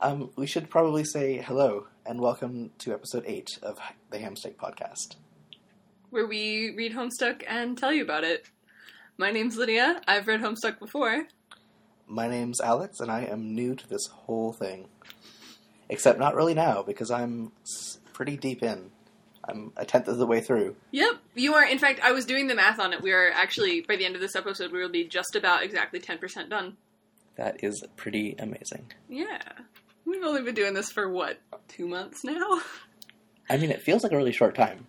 Um, we should probably say hello and welcome to episode 8 of the Hamsteak Podcast. where we read Homestuck and tell you about it. My name's Lydia. I've read Homestuck before. My name's Alex, and I am new to this whole thing. Except not really now, because I'm pretty deep in. I'm a tenth of the way through. Yep, you are. In fact, I was doing the math on it. We are actually, by the end of this episode, we will be just about exactly 10% done. That is pretty amazing. Yeah. We've only been doing this for what, two months now? I mean, it feels like a really short time.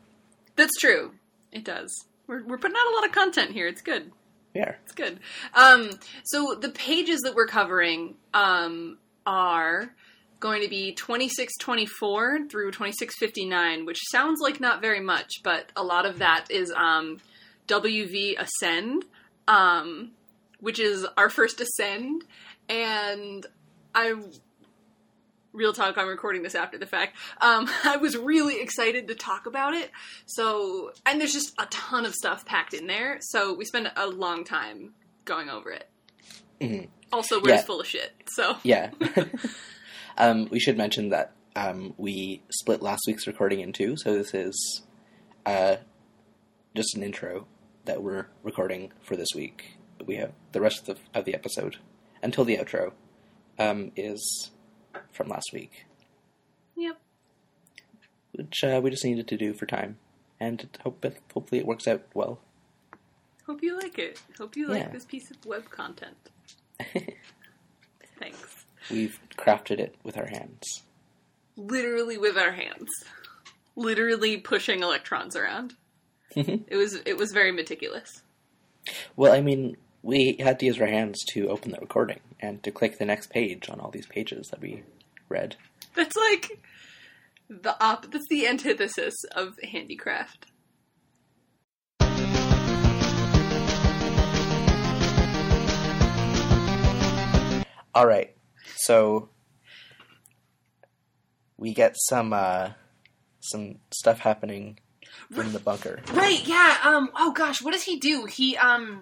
That's true. It does. We're, we're putting out a lot of content here. It's good. Yeah. It's good. Um, so the pages that we're covering um, are going to be 2624 through 2659, which sounds like not very much, but a lot of that is um, WV Ascend, um, which is our first Ascend. And I real talk i'm recording this after the fact um, i was really excited to talk about it so and there's just a ton of stuff packed in there so we spent a long time going over it Mhm. also we're Yeah. full of shit so Yeah. um, we should mention that um, we split last week's recording in two, so this is uh, just an intro that we're recording for this week. We have the rest of the, of the episode until the outro um, is from last week, yep. Which uh, we just needed to do for time, and hope it, hopefully it works out well. hope you like it. Hope you like Yeah. this piece of web content. Thanks. We've crafted it with our hands. literally with our hands. Literally pushing electrons around. It was it was very meticulous. Well, I mean, we had to use our hands to open the recording and to click the next page on all these pages that we read. That's like the op. That's the antithesis of handicraft. All right, so we get some uh, some stuff happening in the bunker. Right? Yeah. Um. Oh gosh, what does he do? He um.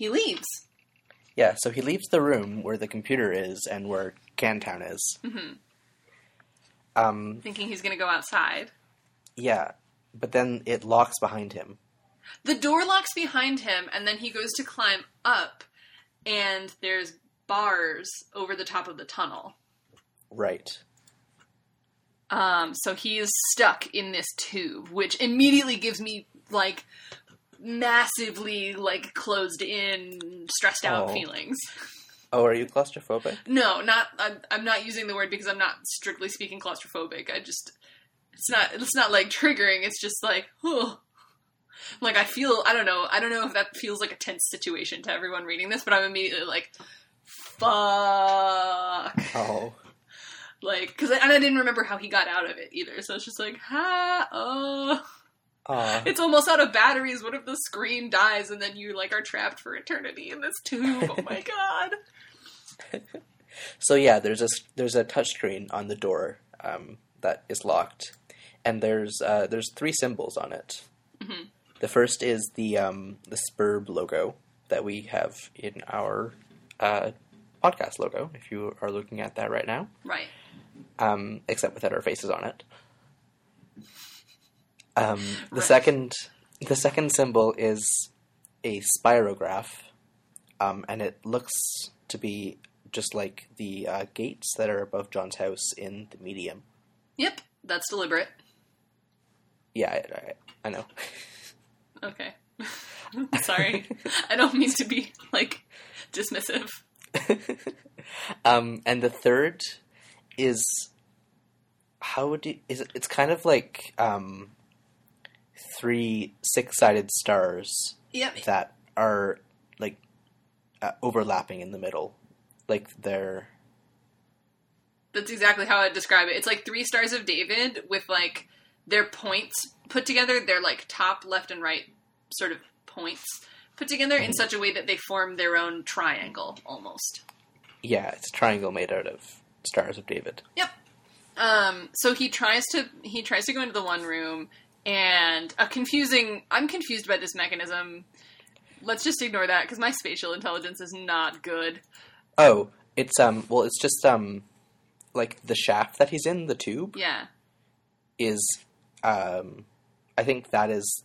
He leaves. Yeah, so he leaves the room where the computer is and where Cantown is. Mhm. Um, Thinking he's gonna go outside. yeah, but then it locks behind him. The door locks behind him, and then he goes to climb up, and there's bars over the top of the tunnel. Right. Um, so he is stuck in this tube, which immediately gives me like massively like closed in, stressed out Oh. feelings. Oh, are you claustrophobic? No, not. I'm, I'm not using the word because I'm not strictly speaking claustrophobic. I just it's not it's not like triggering. It's just like oh, like I feel. I don't know. I don't know if that feels like a tense situation to everyone reading this, but I'm immediately like, fuck. Oh. Like, because and I didn't remember how he got out of it either. So it's just like, ha, oh. It's almost out of batteries. What if the screen dies and then you like are trapped for eternity in this tube? Oh my god. So yeah, there's a there's a touchscreen on the door um, that is locked, and there's uh, there's three symbols on it. Mhm. The first is the um, the Sburb logo that we have in our uh, podcast logo. If you are looking at that right now, Right. um, except without our faces on it. Um, the Right. second the second symbol is a spirograph, um, and it looks to be just like the uh, gates that are above John's house in the medium. Yep. That's deliberate. Yeah, I, I, I know. Okay. Sorry. I don't mean to be like dismissive. um, and the third is how would you? Is it, it's kind of like um, three six-sided stars Yep. that are like uh, overlapping in the middle, like they're That's exactly how I'd describe it. It's like three stars of David with like their points put together. They're like top, left, and right sort of points put together in such a way that they form their own triangle almost. yeah, it's a triangle made out of stars of David. Yep. Um, so he tries to he tries to go into the one room and a confusing I'm confused by this mechanism. Let's just ignore that because my spatial intelligence is not good. Oh, it's um well, it's just um like the shaft that he's in, the tube, Yeah. is um I think that is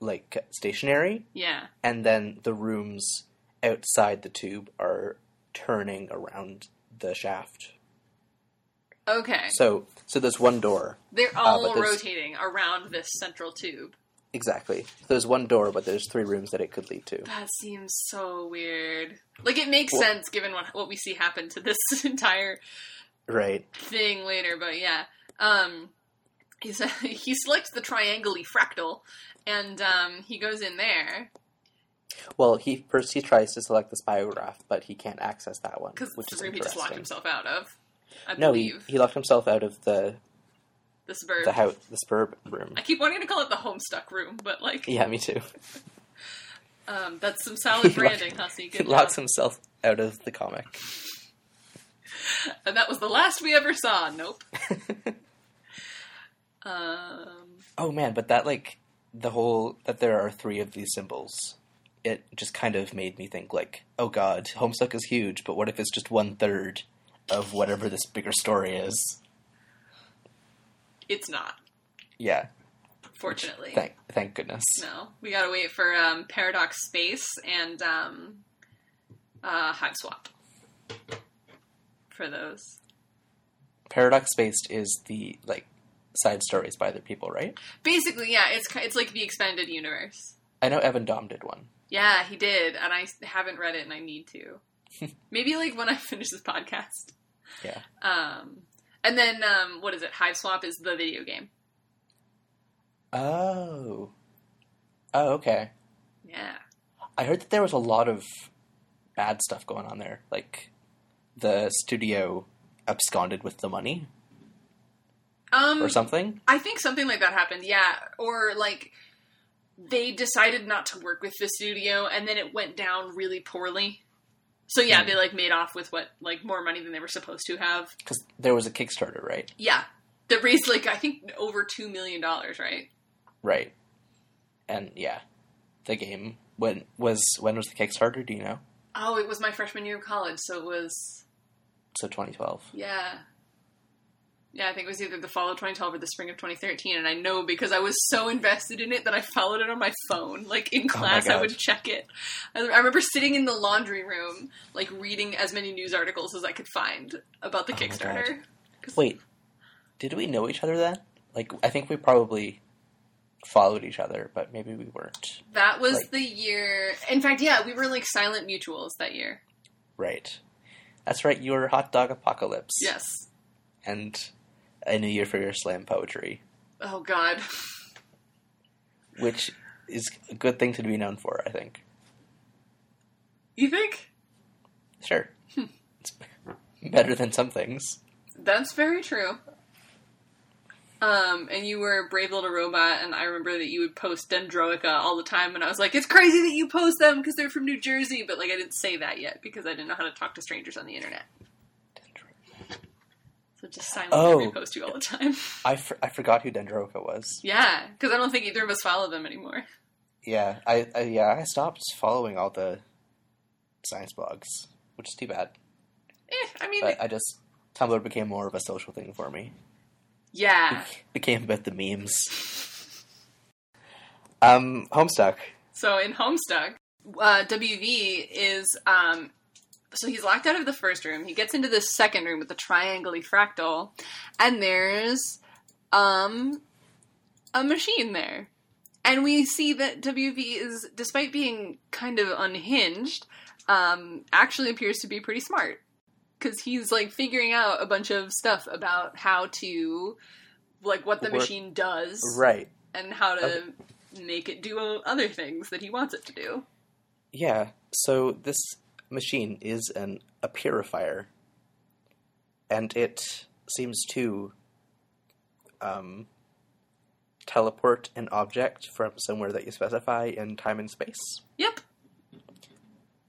like stationary Yeah. and then the rooms outside the tube are turning around the shaft. Okay. So so there's one door. They're uh, all there's- rotating around this central tube. Exactly. There's one door but there's three rooms that it could lead to. That seems so weird. Like it makes Well- sense given what what we see happen to this entire Right. thing later, but yeah. Um he's he selects the triangle fractal and um he goes in there Well, he first he tries to select the spirograph, but he can't access that one, which is the room he just locked himself out of. I No, he, believe he locked himself out of the the Sburb. the house the Sburb room. I keep wanting to call it the Homestuck room, but like Yeah, me too. um that's some solid He locked- branding, Hussie. He locks himself out of the comic. And that was the last we ever saw. Nope. Um oh man, but that like the whole that there are three of these symbols. It just kind of made me think like, oh god, Homestuck is huge, but what if it's just one third of whatever this bigger story is? it's not, Yeah, fortunately. thank thank goodness. No, we gotta wait for um, Paradox Space and um, uh, Hiveswap for those. Paradox Space is the like side stories by other people, right? Basically, yeah, it's it's like the expanded universe. I know Evan Dahm did one. Yeah, he did, and I haven't read it, and I need to. Maybe like when I finish this podcast. Yeah. Um, and then um, what is it? Hiveswap is the video game. Oh. Oh, okay. Yeah. I heard that there was a lot of bad stuff going on there. Like the studio absconded with the money Um, or something. I think something like that happened, yeah. Or like they decided not to work with the studio and then it went down really poorly. So yeah, they like made off with what like more money than they were supposed to have. Because there was a Kickstarter, right? Yeah. That raised like I think over 2 million dollars, right? Right. And yeah, the game when was when was the Kickstarter? Do you know? Oh, it was my freshman year of college, so it was So 2012. yeah. Yeah, I think it was either the fall of 2012 or the spring of 2013, and I know because I was so invested in it that I followed it on my phone. Like in Oh class, I would check it. I, I remember sitting in the laundry room, like reading as many news articles as I could find about the Oh Kickstarter. Wait, did we know each other then? Like, I think we probably followed each other, but maybe we weren't. That was Like- the year. In fact, yeah, we were like silent mutuals that year. Right. That's right. You were Hot Dog Apocalypse. Yes. And a New Year for Your Slam Poetry, Oh God. which is a good thing to be known for. I think. You think? Sure. it's better than some things. That's very true. Um, and you were a Brave Little Robot, and I remember that you would post Dendroica all the time, and I was like, it's crazy that you post them because they're from New Jersey, but like I didn't say that yet because I didn't know how to talk to strangers on the internet. So just silently Oh. repost you all the time. I, for- I forgot who Dendroica was. yeah, because I don't think either of us follow them anymore. Yeah, I, I yeah I stopped following all the science blogs, which is too bad. Eh, I mean, But I just Tumblr became more of a social thing for me. yeah. became about the memes. Um, Homestuck. So in Homestuck, uh, WV is um, so he's locked out of the first room. He gets into the second room with the triangle fractal, and there's um a machine there. And we see that WV is, despite being kind of unhinged, um, actually appears to be pretty smart. Because he's like figuring out a bunch of stuff about how to, like, what the Work- machine does Right. and how to make it do other things that he wants it to do. Yeah. So this machine is an appearifier, and it seems to um, teleport an object from somewhere that you specify in time and space. Yep.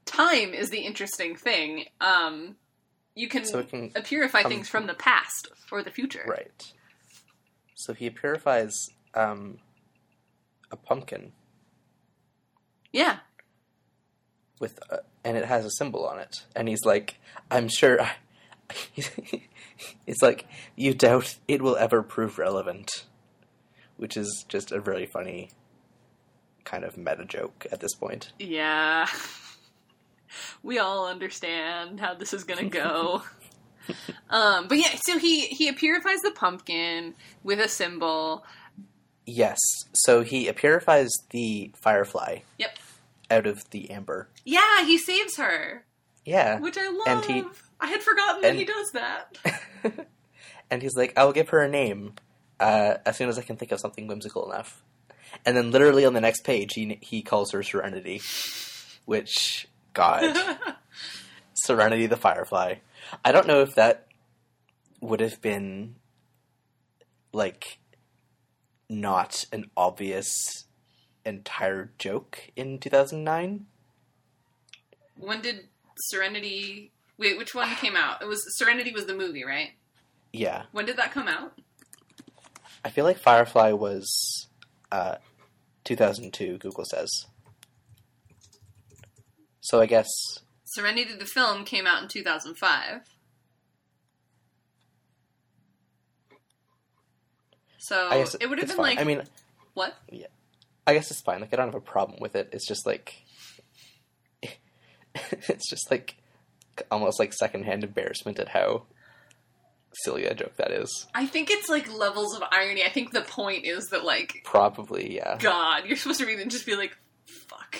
Time is the interesting thing. Um, you can, So can uh, purify things from the past or the future. Right. So he purifies um, a pumpkin Yeah. with, a, and it has a symbol on it, and he's like, "I'm sure, it's like you doubt it will ever prove relevant, which is just a very funny kind of meta joke at this point. Yeah. We all understand how this is gonna go. um, but yeah, so he he purifies the pumpkin with a symbol. Yes, so he purifies the firefly Yep. Out of the amber. Yeah, he saves her, Yeah, which I love. And he- I had forgotten that he does that. and he's like, "I'll give her a name uh, as soon as I can think of something whimsical enough." And then, literally on the next page, he he calls her Serenity, which God, Serenity the Firefly. I don't know if that would have been like not an obvious entire joke in 2009. when did Serenity? Wait, which one came out? It was Serenity was the movie, right? Yeah, When did that come out? I feel like Firefly was uh, 2002. Google says. So I guess Serenity the film came out in 2005. So it would have been fine. like I mean, what? I guess it's fine. Like I don't have a problem with it. It's just like it's just like almost like secondhand embarrassment at how silly a joke that is. I think it's like levels of irony. I think the point is that like Probably, yeah, God, you're supposed to read it and just be like, fuck.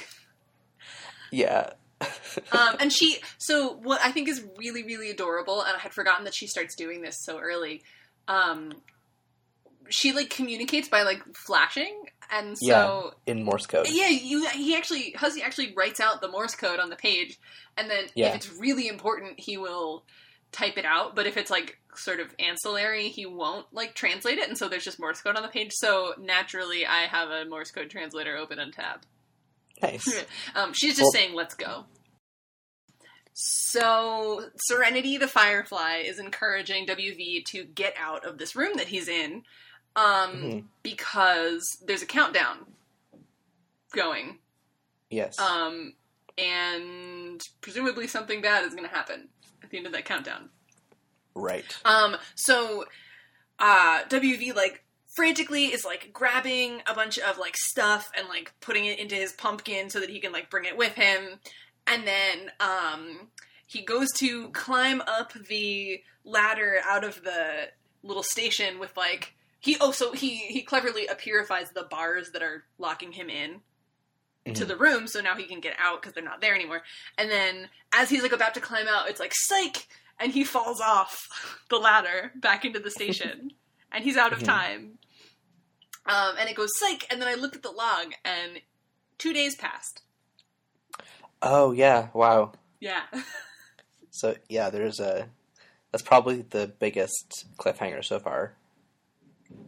yeah. Um, and she, so what I think is really, really adorable, and I had forgotten that she starts doing this so early. Um, she like communicates by like flashing, and so in Morse code. Yeah, you. He actually Hussie actually writes out the Morse code on the page, and then Yeah. if it's really important, he will type it out. But if it's like sort of ancillary, he won't like translate it, and so there's just Morse code on the page. So naturally, I have a Morse code translator open on tab. Nice. Um, she's just Well- saying, "Let's go." So Serenity, the Firefly, is encouraging WV to get out of this room that he's in, um, Mhm. because there's a countdown going. Yes. Um, and presumably something bad is going to happen at the end of that countdown. right. Um, so uh, WV like frantically is like grabbing a bunch of like stuff and like putting it into his pumpkin so that he can like bring it with him, and then um, he goes to climb up the ladder out of the little station with like he oh so he he cleverly purifies the bars that are locking him in to Mhm. the room so now he can get out because they're not there anymore and then as he's like about to climb out it's like psych and he falls off the ladder back into the station and he's out of Mhm. time um, and it goes psych and then i looked at the log and two days passed Oh yeah. Wow. yeah So yeah, there's a. That's probably the biggest cliffhanger so far.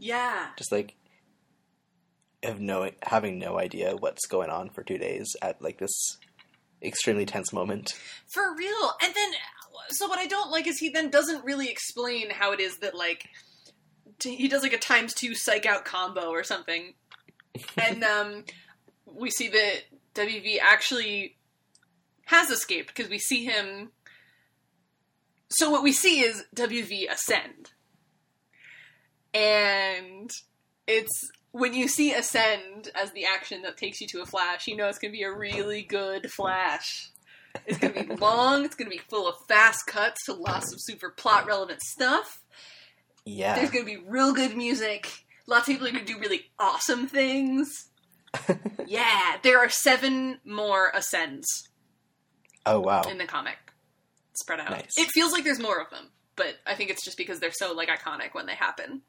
Yeah. Just like have no having no idea what's going on for two days at like this extremely tense moment. for real. And then so what i don't like is he then doesn't really explain how it is that like t- he does like a times two psych out combo or something. And um we see that wv actually has escaped because we see him so what we see is wv ascend and it's when you see ascend as the action that takes you to a flash you know it's going to be a really good flash it's going to be long. It's going to be full of fast cuts to lots of super plot relevant stuff. Yeah. There's going to be real good music. Lots of people are going to do really awesome things. Yeah, there are seven more ascends oh wow. in the comic, spread out. Nice. It feels like there's more of them, but I think it's just because they're so like iconic when they happen,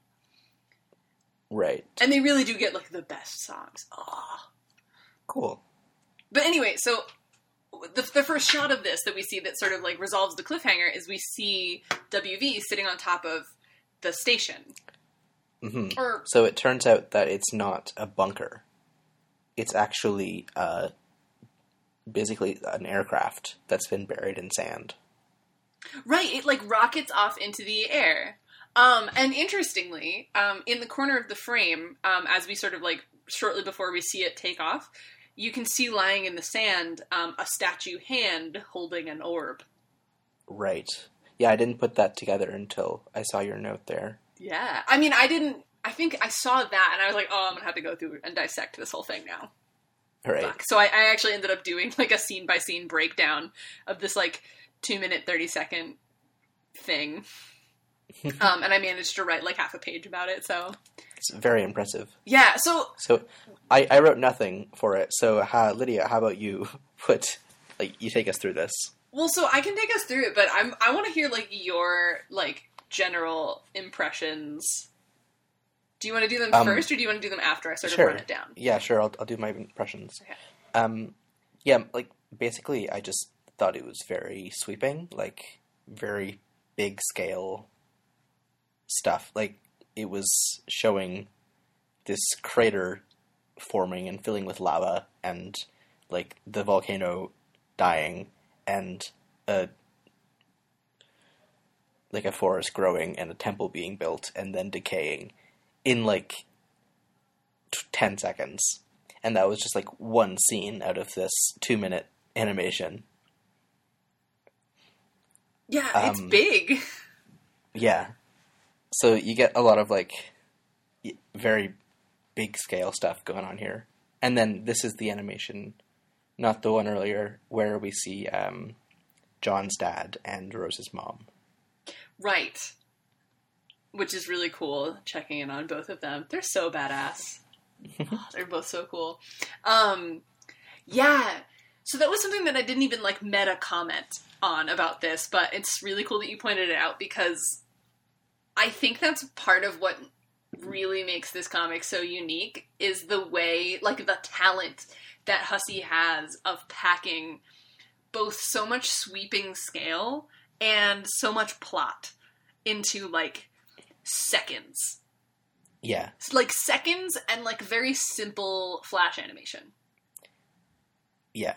Right. and they really do get like the best songs. Aw. Cool. But anyway, so the, the first shot of this that we see that sort of like resolves the cliffhanger is we see WV sitting on top of the station. hmm Or So it turns out that it's not a bunker. It's actually uh, basically an aircraft that's been buried in sand. right, it like rockets off into the air. Um, and interestingly, um, in the corner of the frame, um, as we sort of like shortly before we see it take off, you can see lying in the sand um, a statue hand holding an orb. Right. Yeah, I didn't put that together until I saw your note there. Yeah. I mean, I didn't. I think I saw that and I was like, oh, I'm gonna have to go through and dissect this whole thing now. All right. Fuck. So I, I actually ended up doing like a scene by scene breakdown of this like two minute thirty second thing, um, and I managed to write like half a page about it. So It's very impressive. yeah. So So I, I wrote nothing for it. So uh, Lydia, how about you put like you take us through this? well, so I can take us through it, but I'm I want to hear like your like general impressions. Do you want to do them Um, first, or do you want to do them after I sort sure. of run it down? Yeah, sure. I'll, I'll do my impressions. Okay. Um, yeah, like basically, I just thought it was very sweeping, like very big scale stuff. Like it was showing this crater forming and filling with lava, and like the volcano dying, and a like a forest growing and a temple being built and then decaying in like t- 10 seconds. And that was just like one scene out of this two minute animation. Yeah, it's Um, big. Yeah. So you get a lot of like very big scale stuff going on here. And then this is the animation, not the one earlier, where we see um, John's dad and Rose's mom. Right. Which is really cool, checking in on both of them. They're so badass. Oh, they're both so cool. Um, yeah. So that was something that I didn't even like meta comment on about this, but it's really cool that you pointed it out because I think that's part of what really makes this comic so unique is the way, like the talent that Hussie has of packing both so much sweeping scale and so much plot into like seconds. Yeah. It's like seconds and like very simple flash animation. Yeah.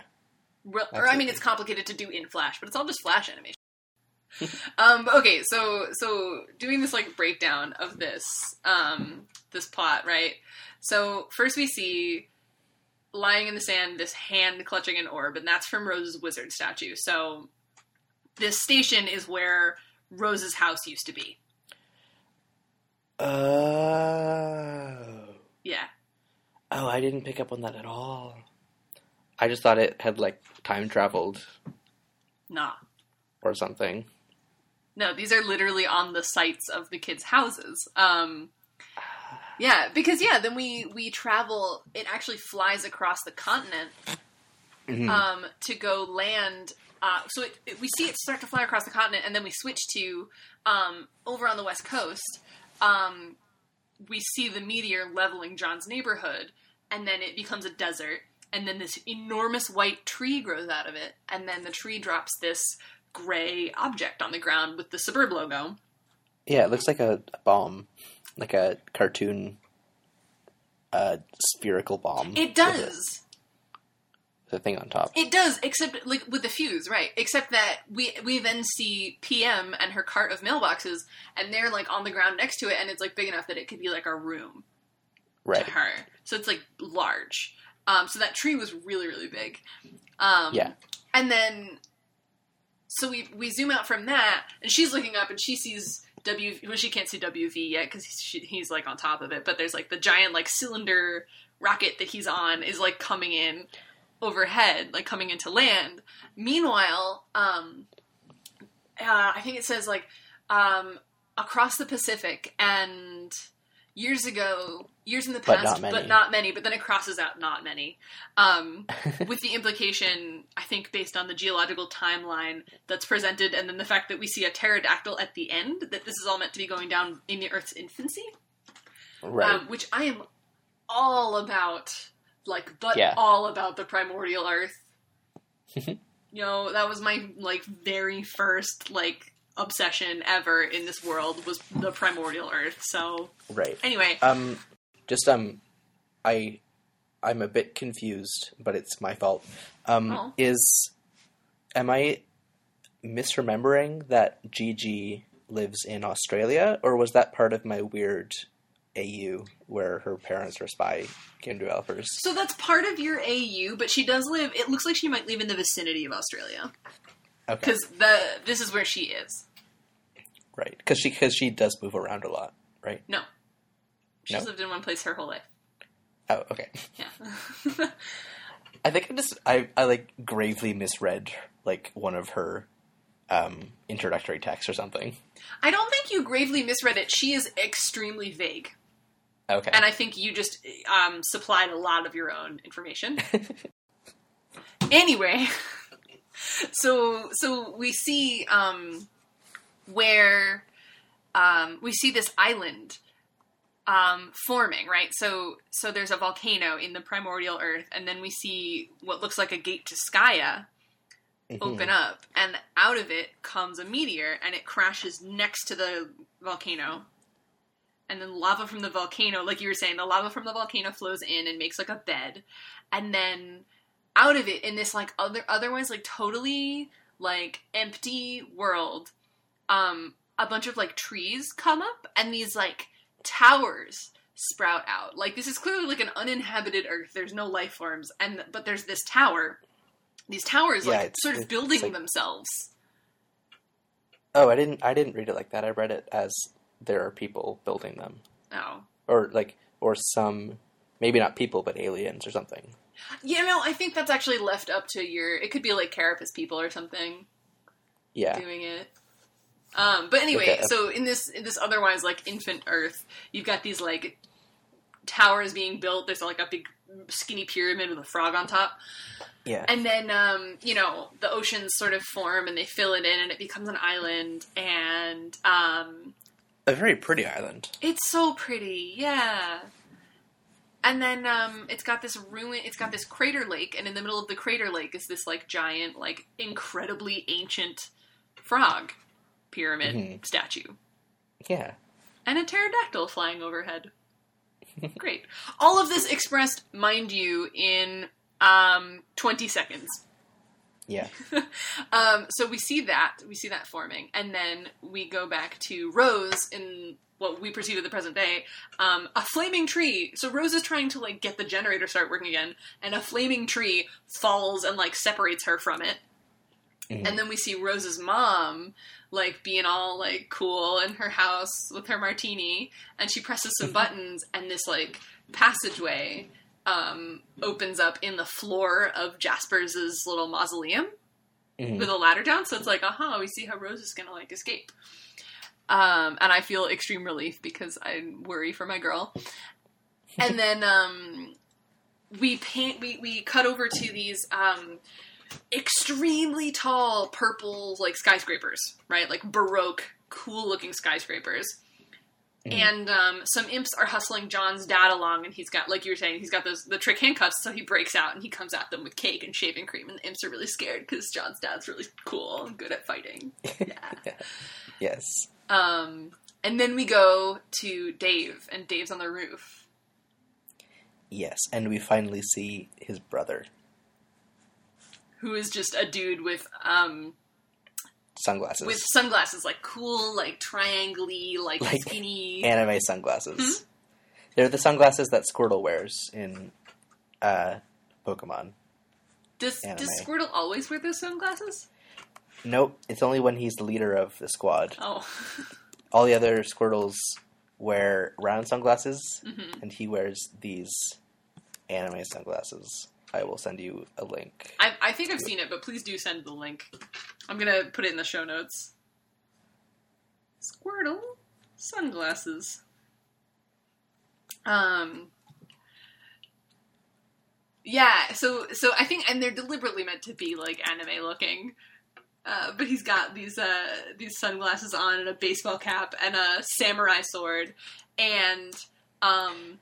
Re- or I mean, it's complicated to do in Flash, but it's all just Flash animation. um, but okay, so so doing this like breakdown of this um, this plot, right? So first we see lying in the sand this hand clutching an orb, and that's from Rose's wizard statue. So this station is where Rose's house used to be. Oh. Yeah. Oh, I didn't pick up on that at all. I just thought it had like time traveled Nah. or something. No, these are literally on the sites of the kids' houses. Um, yeah, because yeah, then we we travel. It actually flies across the continent Mhm. um, to go land. Uh, so it, it- we see it start to fly across the continent, and then we switch to um, over on the west coast. Um, we see the meteor leveling John's neighborhood, and then it becomes a desert. And then this enormous white tree grows out of it, and then the tree drops this gray object on the ground with the Sburb logo. Yeah, it looks like a, a bomb, like a cartoon uh, spherical bomb. It does. The thing on top. It does, except like with the fuse, right? Except that we we then see PM and her cart of mailboxes, and they're like on the ground next to it, and it's like big enough that it could be like a room Right. to her. So it's like large. Um, so that tree was really really big. Um, Yeah. And then, so we we zoom out from that, and she's looking up, and she sees W. Well, she can't see WV yet because he's, like on top of it. But there's like the giant like cylinder rocket that he's on is like coming in overhead, like coming into land. Meanwhile, um, uh, I think it says like um, across the Pacific and years ago, years in the But past, not many. but not many. But then it crosses out not many, um, with the implication I think based on the geological timeline that's presented, and then the fact that we see a pterodactyl at the end that this is all meant to be going down in the Earth's infancy right. um, which I am all about, like, but Yeah. all about the primordial Earth. you know, that was my like very first like obsession ever in this world was the primordial Earth. So right. anyway, Um, just um, I, I'm a bit confused, but it's my fault. Um, Oh. is, am I misremembering that Gigi lives in Australia, or was that part of my weird AU where her parents are spy game developers? so that's part of your AU, but she does live. It looks like she might live in the vicinity of Australia Okay. because the this is where she is. Right, because she because she does move around a lot, right? No. She's No? lived in one place her whole life. Oh, okay. Yeah. I think I just I I like gravely misread like one of her um introductory texts or something. I don't think you gravely misread it. She is extremely vague. Okay. And I think you just um, supplied a lot of your own information. anyway, so so we see um, where um, we see this island um, forming, right? So so there's a volcano in the primordial earth, and then we see what looks like a gate to Skaia Mhm. open up, and out of it comes a meteor, and it crashes next to the volcano. And then lava from the volcano, like you were saying, the lava from the volcano flows in and makes like a bed, and then out of it, in this like other otherwise like totally like empty world, um, a bunch of like trees come up, and these like towers sprout out. Like this is clearly like an uninhabited Earth. There's no life forms, and but there's this tower. These towers Yeah, like it's- sort of it's building like- themselves. Oh, I didn't I didn't read it like that. I read it as there are people building them. Oh, Or like or some maybe not people but aliens or something. you know, I think that's actually left up to your. It could be like carapace people or something Yeah. doing it. Um, but anyway, so in this in this otherwise like infant Earth, you've got these like towers being built. There's like a big skinny pyramid with a frog on top. Yeah. And then, um, you know, the oceans sort of form and they fill it in and it becomes an island. And um, A very pretty island. it's so pretty, yeah. And then um, it's got this ruin. It's got this crater lake, and in the middle of the crater lake is this like giant, like incredibly ancient frog pyramid Mhm. statue, Yeah. and a pterodactyl flying overhead. Great. All of this expressed, mind you, in um, twenty seconds. Yeah. Um, so we see that we see that forming, and then we go back to Rose in what we perceive as the present day. Um, a flaming tree. So Rose is trying to like get the generator start working again, and a flaming tree falls and like separates her from it. Mhm. And then we see Rose's mom like being all like cool in her house with her martini, and she presses some buttons, and this like passageway um, opens up in the floor of Jasper's little mausoleum Mhm. with a ladder down. So it's like, aha, we see how Rose is gonna like escape. Um, and I feel extreme relief because I worry for my girl. And then um, we paint. We we cut over to these um, extremely tall purple like skyscrapers, right? Like baroque, cool looking skyscrapers. Mhm. And um, some imps are hustling John's dad along, and he's got, like you were saying, he's got those the trick handcuffs. So he breaks out and he comes at them with cake and shaving cream, and the imps are really scared because John's dad's really cool and good at fighting. Yeah. yes. Um, and then we go to Dave, and Dave's on the roof. Yes. And we finally see his brother. Who is just a dude with um Sunglasses. with sunglasses, like cool, like triangly, like, Like skinny. anime sunglasses. Hmm? They're the sunglasses that Squirtle wears in uh, Pokemon. does anime. does Squirtle always wear those sunglasses? Nope, it's only when he's the leader of the squad. Oh, All the other Squirtles wear round sunglasses, hmm and he wears these anime sunglasses. I will send you a link. I, I think I've seen it, but please do send the link. I'm gonna put it in the show notes. Squirtle sunglasses. Um. Yeah, so so I think, and they're deliberately meant to be like anime looking. Uh, but he's got these uh, these sunglasses on and a baseball cap and a samurai sword, and um,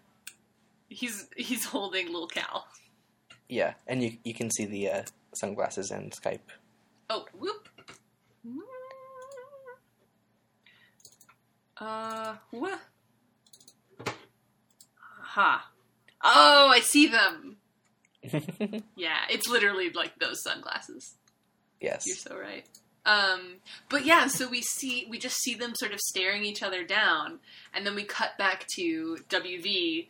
he's he's holding little Cal. Yeah, and you you can see the uh, sunglasses and Skype. Oh, whoop. Uh, what? Ha. Oh, I see them. Yeah, it's literally like those sunglasses. yes. You're so right. Um, but yeah, so we see, we just see them sort of staring each other down, and then we cut back to WV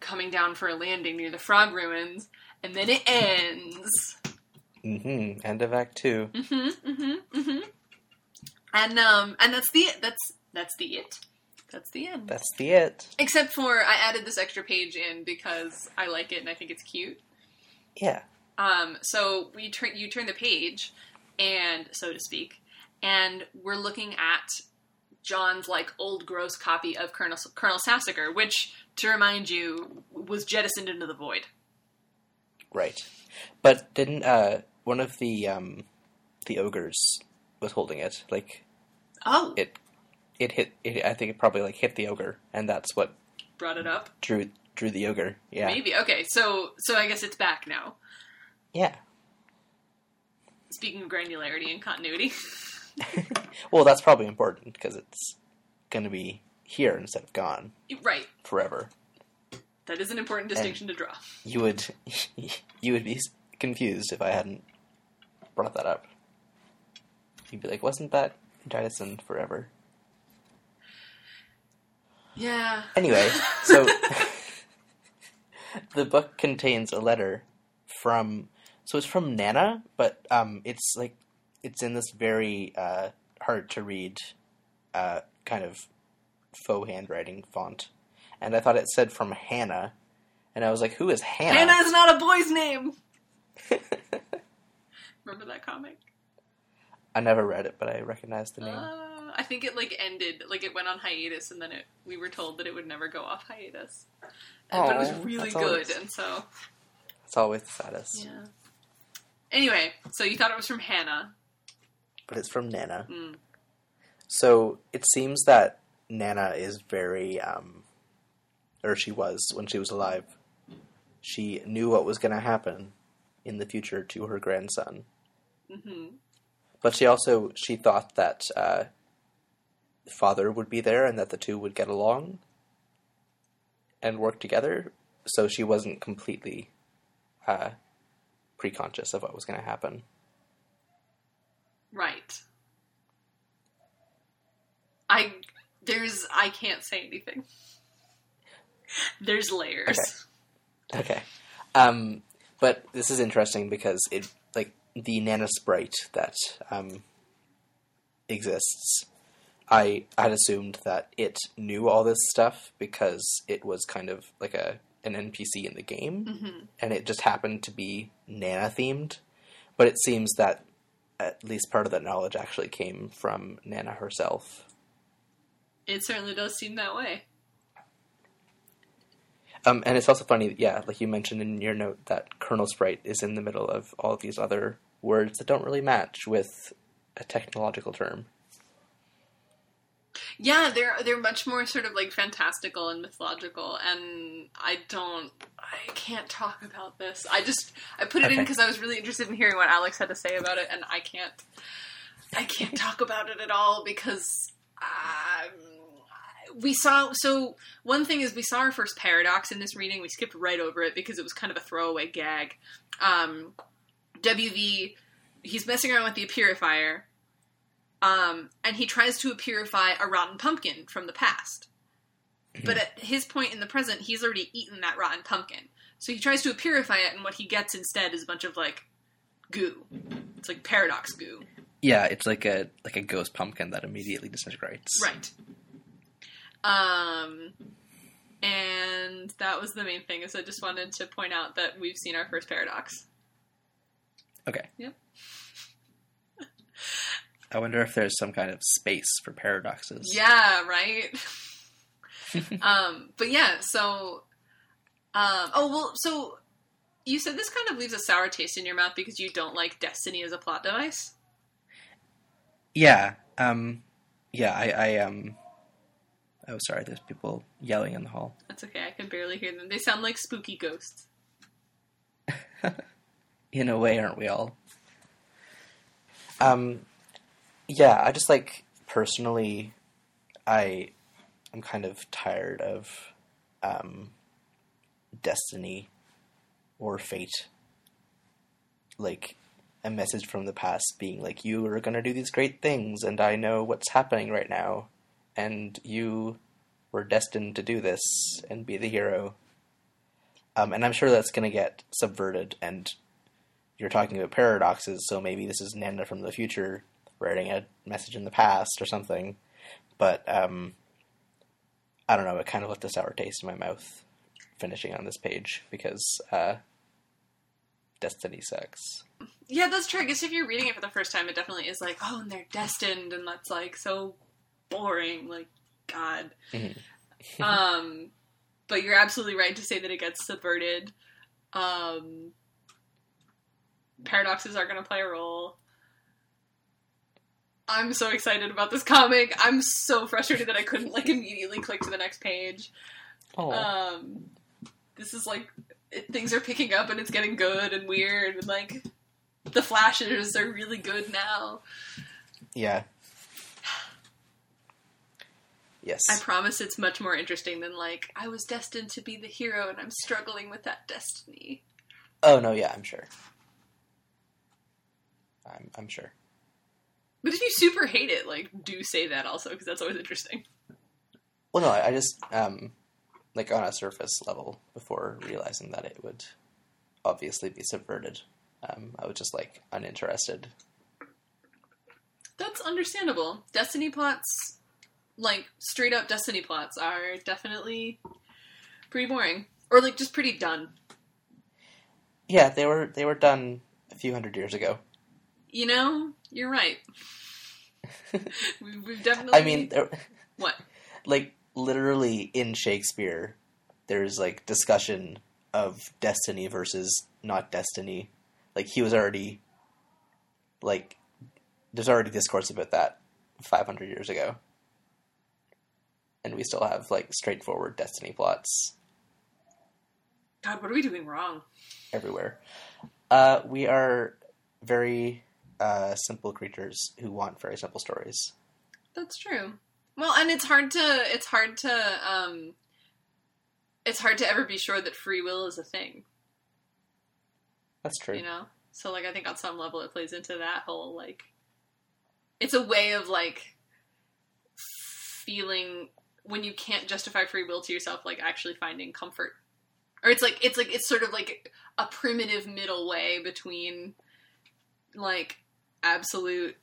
coming down for a landing near the frog ruins, and then it ends. Mm-hmm. End of Act Two. Mm-hmm, mm-hmm, mm-hmm. And um, and that's the that's that's the it. That's the end. That's the it. Except for I added this extra page in because I like it and I think it's cute. Yeah. Um, so we turn you turn the page, and so to speak, and we're looking at John's like old gross copy of Colonel Colonel Sassacre, which, to remind you, was jettisoned into the void. Right. But didn't uh one of the um the ogres was holding it? Like Oh, it it hit it, I think it probably like hit the ogre and that's what brought it up. drew drew the ogre. Yeah. Maybe okay. So so I guess it's back now. Yeah. Speaking of granularity and continuity, well, that's probably important because it's going to be here instead of gone right? forever. That is an important distinction to draw. You would you would be confused if I hadn't brought that up. You'd be like, "Wasn't that jettisoned forever?" Yeah. Anyway, so the book contains a letter from so it's from Nanna, but um, it's like it's in this very uh, hard to read uh, kind of faux handwriting font, and I thought it said from Hannah, and I was like, "Who is Hannah?" Hanna is not a boy's name. Remember that comic? I never read it, but I recognized the name. Uh, I think it like ended, like it went on hiatus, and then it we were told that it would never go off hiatus. And- but it was really good, always- and so It's always the saddest, yeah. Anyway, so you thought it was from Hannah. but it's from Nanna. Mm. So it seems that Nanna is very, um, or she was when she was alive. She knew what was going to happen in the future to her grandson, hmm but she also she thought that uh, father would be there and that the two would get along and work together. So she wasn't completely uh, pre-conscious of what was going to happen. Right. I there's I can't say anything. There's layers. Okay. Okay. Um, but this is interesting because it like the Nanna sprite that um, exists. I had assumed that it knew all this stuff because it was kind of like a an NPC in the game, hmm and it just happened to be Nanna themed. But it seems that at least part of that knowledge actually came from Nanna herself. It certainly does seem that way. Um, and it's also funny, yeah, like you mentioned in your note, that Colonel Sprite is in the middle of all of these other words that don't really match with a technological term. Yeah, they're they're much more sort of like fantastical and mythological, and I don't, I can't talk about this. I just I put it in because I was really interested in hearing what Alex had to say about it, and I can't, I can't talk about it at all because um, we saw. So one thing is we saw our first paradox in this reading. We skipped right over it because it was kind of a throwaway gag. Um, WV, he's messing around with the appearifier um, and he tries to purify a rotten pumpkin from the past. But at his point in the present, he's already eaten that rotten pumpkin. So he tries to purify it, and what he gets instead is a bunch of like goo. It's like paradox goo. Yeah, it's like a like a ghost pumpkin that immediately disintegrates. Right. Um, and that was the main thing. Is I just wanted to point out that we've seen our first paradox. Okay. Yep. I wonder if there's some kind of space for paradoxes. Yeah, right. um, but yeah, so um, oh well, so you said this kind of leaves a sour taste in your mouth because you don't like Destiny as a plot device. Yeah. Um. Yeah. I. I um. Oh, sorry. There's people yelling in the hall. That's okay. I can barely hear them. They sound like spooky ghosts. In a way, aren't we all? Um. Yeah. I just like personally, I am kind of tired of um, destiny or fate. Like a message from the past being like, you are going to do these great things, and I know what's happening right now, and you were destined to do this and be the hero. Um, and I'm sure that's going to get subverted, and you're talking about paradoxes, so maybe this is Nanna from the future writing a message in the past or something. But um, I don't know. It kind of left a sour taste in my mouth finishing on this page because uh, Destiny sucks. Yeah, that's true. I guess if you're reading it for the first time, it definitely is like, oh, and they're destined, and that's like so boring. Like, God. Mhm. um, but you're absolutely right to say that it gets subverted. Um, paradoxes are going to play a role. I'm so excited about this comic. I'm so frustrated that I couldn't like immediately click to the next page. Oh, Um, this is like it, things are picking up and it's getting good and weird and like the flashes are really good now. yeah. Yes. I promise it's much more interesting than like I was destined to be the hero and I'm struggling with that destiny. Oh no, yeah, I'm sure. I'm I'm sure. But if you super hate it, like do say that also because that's always interesting. Well, no, I, I just um, like on a surface level before realizing that it would obviously be subverted. Um, I was just like uninterested. That's understandable. Destiny plots, like straight up Destiny plots, are definitely pretty boring or like just pretty done. Yeah, they were they were done a few hundred years ago. You know, you're right. We've, we've definitely. I mean, there, what? like literally in Shakespeare, there's like discussion of destiny versus not destiny. Like he was already like there's already discourse about that 500 years ago. And we still have like straightforward destiny plots God, what are we doing wrong? everywhere. Uh, we are very uh, simple creatures who want very simple stories. That's true. Well, and it's hard to it's hard to um it's hard to ever be sure that free will is a thing, That's true. you know? So like I think on some level it plays into that whole like it's a way of like feeling when you can't justify free will to yourself like actually finding comfort. Or it's like it's like it's sort of like a primitive middle way between like absolute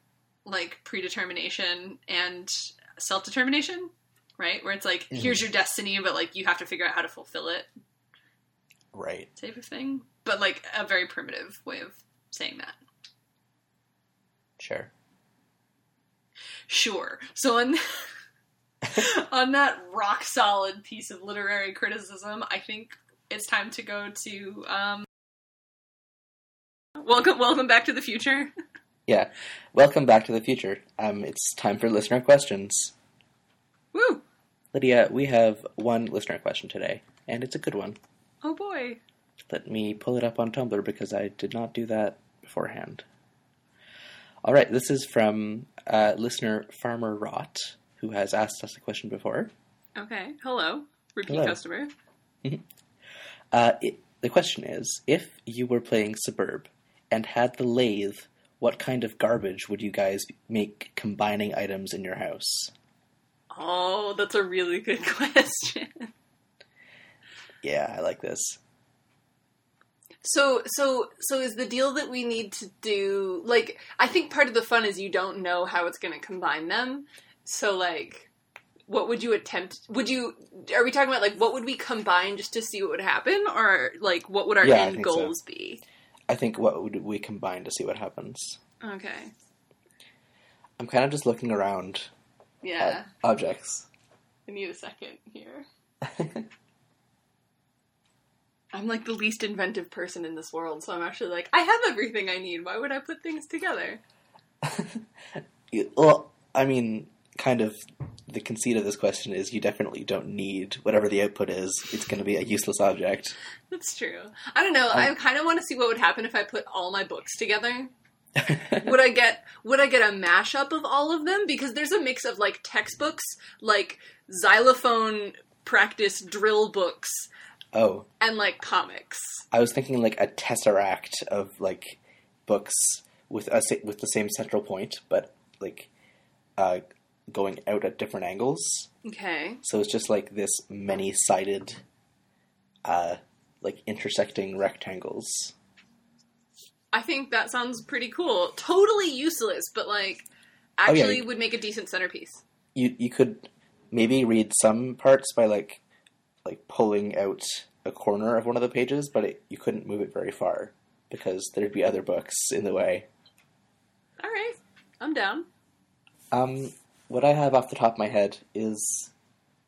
like predetermination and self-determination, right? Where it's like Mhm. here's your destiny but like you have to figure out how to fulfill it Right. type of thing. But like a very primitive way of saying that. Sure. Sure. So on on that rock solid piece of literary criticism, I think it's time to go to um Welcome welcome back to the future. Yeah. Welcome back to the future. Um, it's time for listener questions. Woo! Lydia, we have one listener question today, and it's a good one. Oh boy. Let me pull it up on Tumblr because I did not do that beforehand. All right, this is from uh, listener Farmer Wrought, who has asked us a question before. Okay. Hello. Repeat Hello. customer. Uh, it, the question is If you were playing Sburb and had the lathe, what kind of garbage would you guys make combining items in your house? Oh, that's a really good question. Yeah, I like this. So, so, so is the deal that we need to do like? I think part of the fun is you don't know how it's going to combine them. So, like, what would you attempt? Would you? Are we talking about like what would we combine just to see what would happen, or like what would our Yeah, end think so. goals be? I think what would we combine to see what happens? Okay. I'm kind of just looking around Yeah. objects. I need a second here. I'm like the least inventive person in this world, so I'm actually like, I have everything I need. Why would I put things together? Well, I mean, kind of the conceit of this question is you definitely don't need whatever the output is. It's going to be a useless object. That's true. I don't know. Um, I kind of want to see what would happen if I put all my books together. would I get would I get a mashup of all of them? Because there's a mix of like textbooks, like xylophone practice drill books, oh, and like comics. I was thinking like a tesseract of like books with a with the same central point, but like uh, going out at different angles. Okay. So it's just like this many sided, uh, like intersecting rectangles. I think that sounds pretty cool. Totally useless, but like actually you- would make a decent centerpiece. You you could maybe read some parts by like like pulling out a corner of one of the pages, but it, you couldn't move it very far because there'd be other books in the way. All right, I'm down. Um, what I have off the top of my head is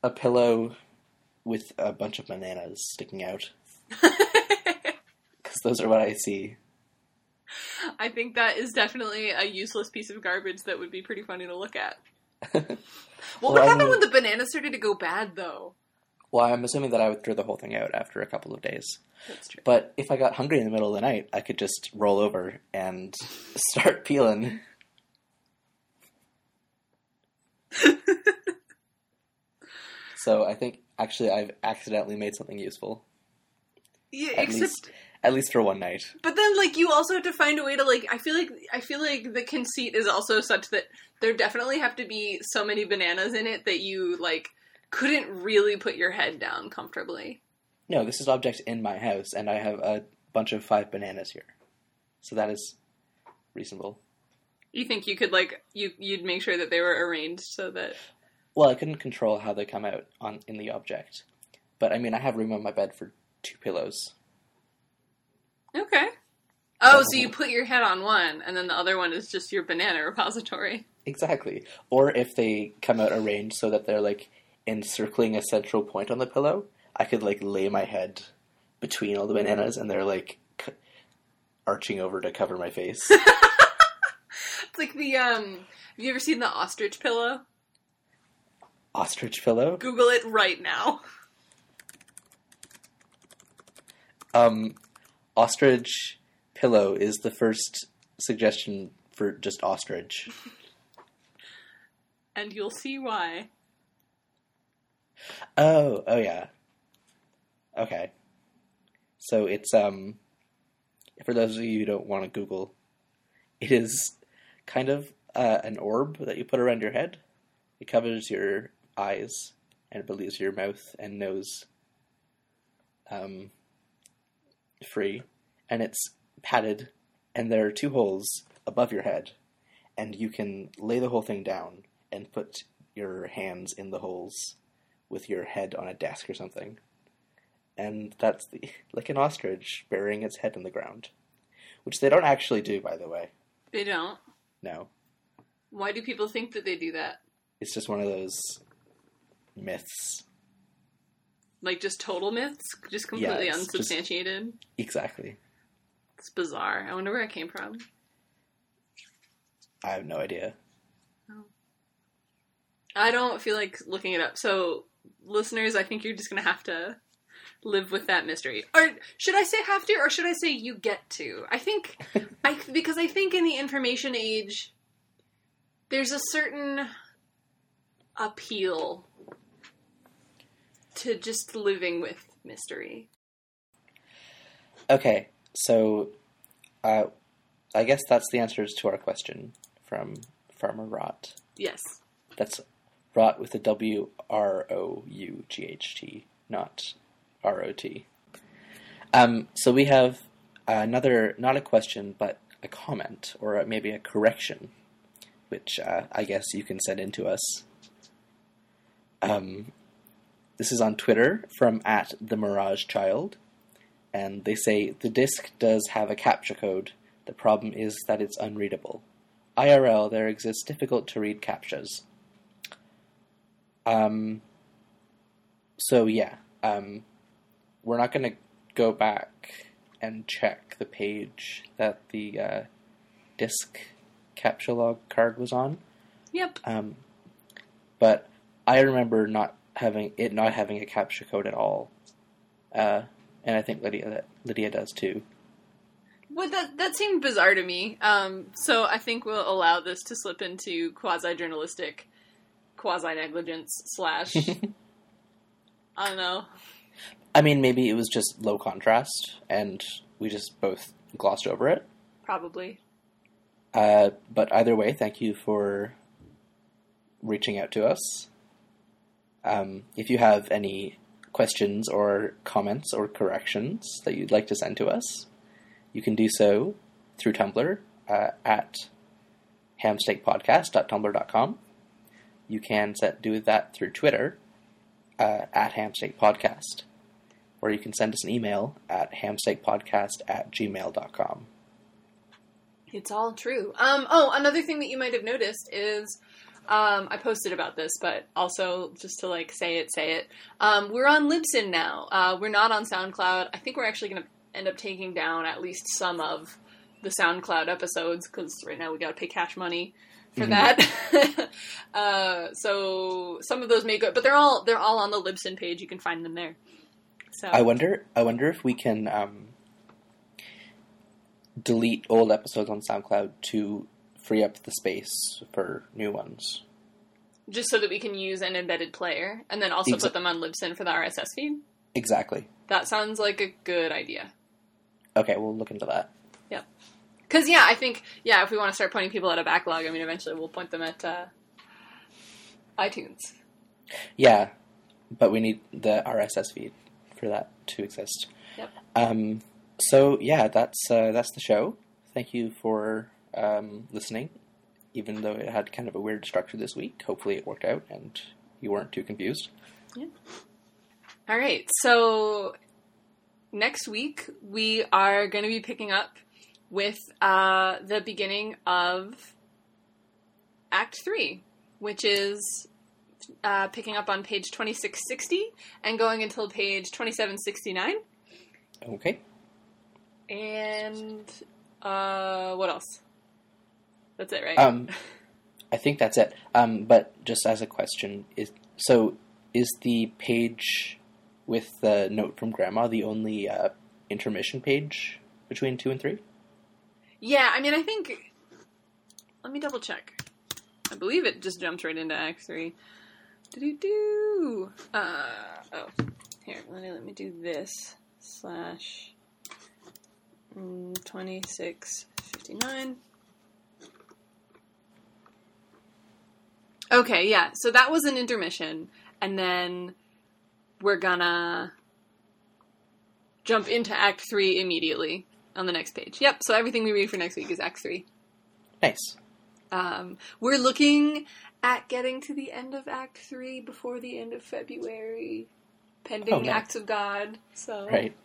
a pillow with a bunch of bananas sticking out because those are what I see. I think that is definitely a useless piece of garbage that would be pretty funny to look at. What Well, would happen when the banana started to go bad, though? Well, I'm assuming that I would throw the whole thing out after a couple of days. That's true. But if I got hungry in the middle of the night, I could just roll over and start peeling. so I think actually I've accidentally made something useful, Yeah, at except, least at least for one night. but then like you also have to find a way to like. I feel like I feel like the conceit is also such that there definitely have to be so many bananas in it that you like couldn't really put your head down comfortably. No, this is object in my house, and I have a bunch of five bananas here, so that is reasonable. You think you could like you you'd make sure that they were arranged so that Well, I couldn't control how they come out on in the object, but I mean, I have room on my bed for two pillows. okay. Oh, so you put your head on one, and then the other one is just your banana repository. Exactly. Or if they come out arranged so that they're like encircling a central point on the pillow, I could like lay my head between all the bananas and they're like c- arching over to cover my face. It's like the um. Have you ever seen the ostrich pillow? Ostrich pillow. Google it right now. Um, ostrich pillow is the first suggestion for just ostrich. and you'll see why. Oh, oh yeah. Okay. So it's um for those of you who don't want to Google, it is kind of uh, an orb that you put around your head. It covers your eyes and it leaves your mouth and nose um free, and it's padded, and there are two holes above your head, and you can lay the whole thing down and put your hands in the holes with your head on a desk or something. And that's the like an ostrich burying its head in the ground. Which they don't actually do, by the way. They don't. No. Why do people think that they do that? It's just one of those myths. Like just total myths, just completely just- unsubstantiated. Exactly. It's bizarre. I wonder where it came from. I have no idea. Oh. I don't feel like looking it up. So, listeners, I think you're just gonna have to live with that mystery. Or should I say have to, or should I say you get to? I think, I because I think in the information age, there's a certain appeal to just living with mystery. Okay, so uh, I guess that's the answers to our question from Farmer Wrought. Yes. That's Rot with a W R O U G H T, not R O T. Um, so we have another, not a question, but a comment, or maybe a correction, which uh, I guess you can send in to us. Um, this is on Twitter from at the Mirage Child, and they say the disc does have a captcha code. The problem is that it's unreadable. IRL, there exists difficult to read captchas. Um, so yeah, um, we're not going to go back and check the page that the uh, disc captchalogue card was on. Yep. Um, but I remember not having it not having a captcha code at all, uh, and I think Lydia Lydia does too. Well, that that seemed bizarre to me. Um, so I think we'll allow this to slip into quasi journalistic, quasi negligence slash. I don't know. I mean, maybe it was just low contrast, and we just both glossed over it. Probably. Uh, but either way, thank you for reaching out to us. Um, if you have any questions or comments or corrections that you'd like to send to us, you can do so through Tumblr uh, at hamsteakpodcast.tumblr.com. You can set, do that through Twitter uh, at hamsteakpodcast, or you can send us an email at hamsteakpodcast at gmail.com. It's all true. Um, oh, another thing that you might have noticed is um, I posted about this, but also just to like say it, say it. Um, we're on Libsyn now. Uh, we're not on SoundCloud. I think we're actually going to end up taking down at least some of the SoundCloud episodes because right now we got to pay cash money for Mhm. that. uh, so some of those may go, but they're all they're all on the Libsyn page. You can find them there. So I wonder. I wonder if we can um, delete old episodes on SoundCloud to free up the space for new ones. just so that we can use an embedded player and then also Exa- put them on Libsyn for the RSS feed. Exactly. That sounds like a good idea. Okay, we'll look into that. Yep. Because yeah, I think yeah, if we want to start pointing people at a backlog, I mean, eventually we'll point them at uh, iTunes. Yeah, but we need the RSS feed for that to exist. Yep. Um, so yeah, that's uh, that's the show. Thank you for um, listening, even though it had kind of a weird structure this week. Hopefully, it worked out and you weren't too confused. Yeah. All right, so next week we are going to be picking up with uh, the beginning of Act Three, which is uh, picking up on page twenty six sixty and going until page twenty seven sixty nine. Okay. And uh, what else? That's it, right? Um, I think that's it. Um, but just as a question, is so is the page with the note from Grandma the only uh, intermission page between two and three? yeah, I mean, I think. Let me double check. I believe it just jumps right into Act Three. Do do. Uh oh. Here, let me let me do this slash twenty six fifty nine. Okay, yeah. So that was an intermission, and then we're gonna jump into Act Three immediately on the next page. Yep. So everything we read for next week is Act Three. Nice. Um, we're looking at getting to the end of Act Three before the end of February, pending Oh, nice. acts of God. So Right.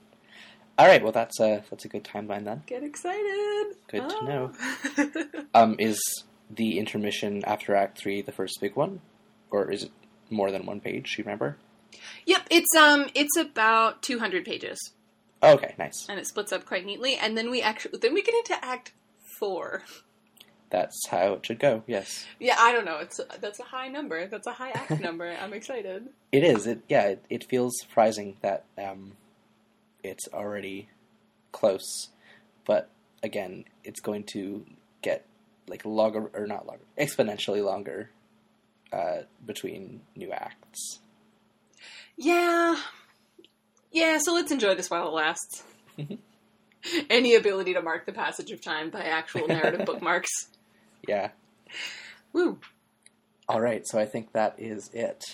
All right. Well, that's a that's a good timeline then. get excited. Good to Ah. know. Um, is the intermission after Act Three the first big one, or is it more than one page? Do you remember? yep. It's um. It's about two hundred pages, Oh, okay. Nice. and it splits up quite neatly. And then we actually then we get into Act Four. That's how it should go. Yes, Yeah, I don't know. It's that's a high number. That's a high act number. I'm excited. it is. It yeah. It, it feels surprising that um, it's already close, but again, it's going to get like longer or not longer, exponentially longer uh, between new acts. Yeah. Yeah, so let's enjoy this while it lasts. Any ability to mark the passage of time by actual narrative bookmarks. Yeah. Woo. All right. So I think that is it.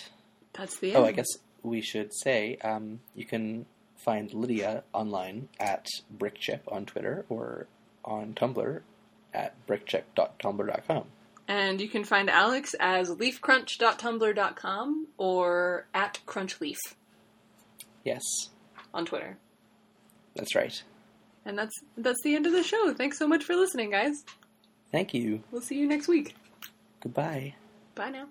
That's the end. Oh, I guess we should say um, you can find Lydia online at Brickchip on Twitter or on Tumblr at brickchip.tumblr.com. And you can find Alex as leafcrunch.tumblr.com or at crunchleaf Yes, on Twitter. that's right. And that's that's the end of the show. Thanks so much for listening, guys. Thank you. We'll see you next week. Goodbye. Bye now.